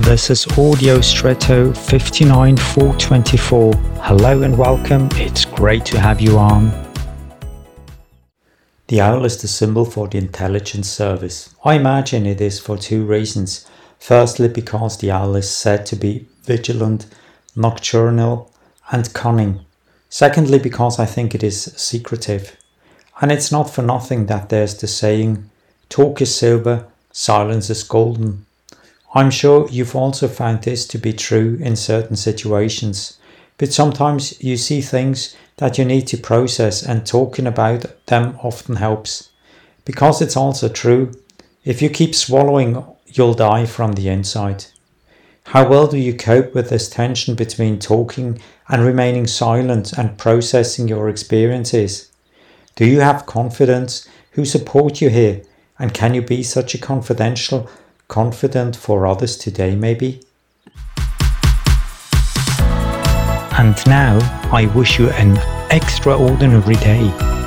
This is Audio Stretto 59424. Hello and welcome. It's great to have you on. The owl is the symbol for the intelligence service. I imagine it is for two reasons. Firstly, because the owl is said to be vigilant, nocturnal, and cunning. Secondly, because I think it is secretive. And it's not for nothing that there's the saying, talk is silver, silence is golden. I'm sure you've also found this to be true in certain situations, but sometimes you see things that you need to process and talking about them often helps. Because it's also true, if you keep swallowing, you'll die from the inside. How well do you cope with this tension between talking and remaining silent and processing your experiences? Do you have confidence who support you here? And can you be such a confidential confidant for others today, maybe? And now I wish you an extraordinary day.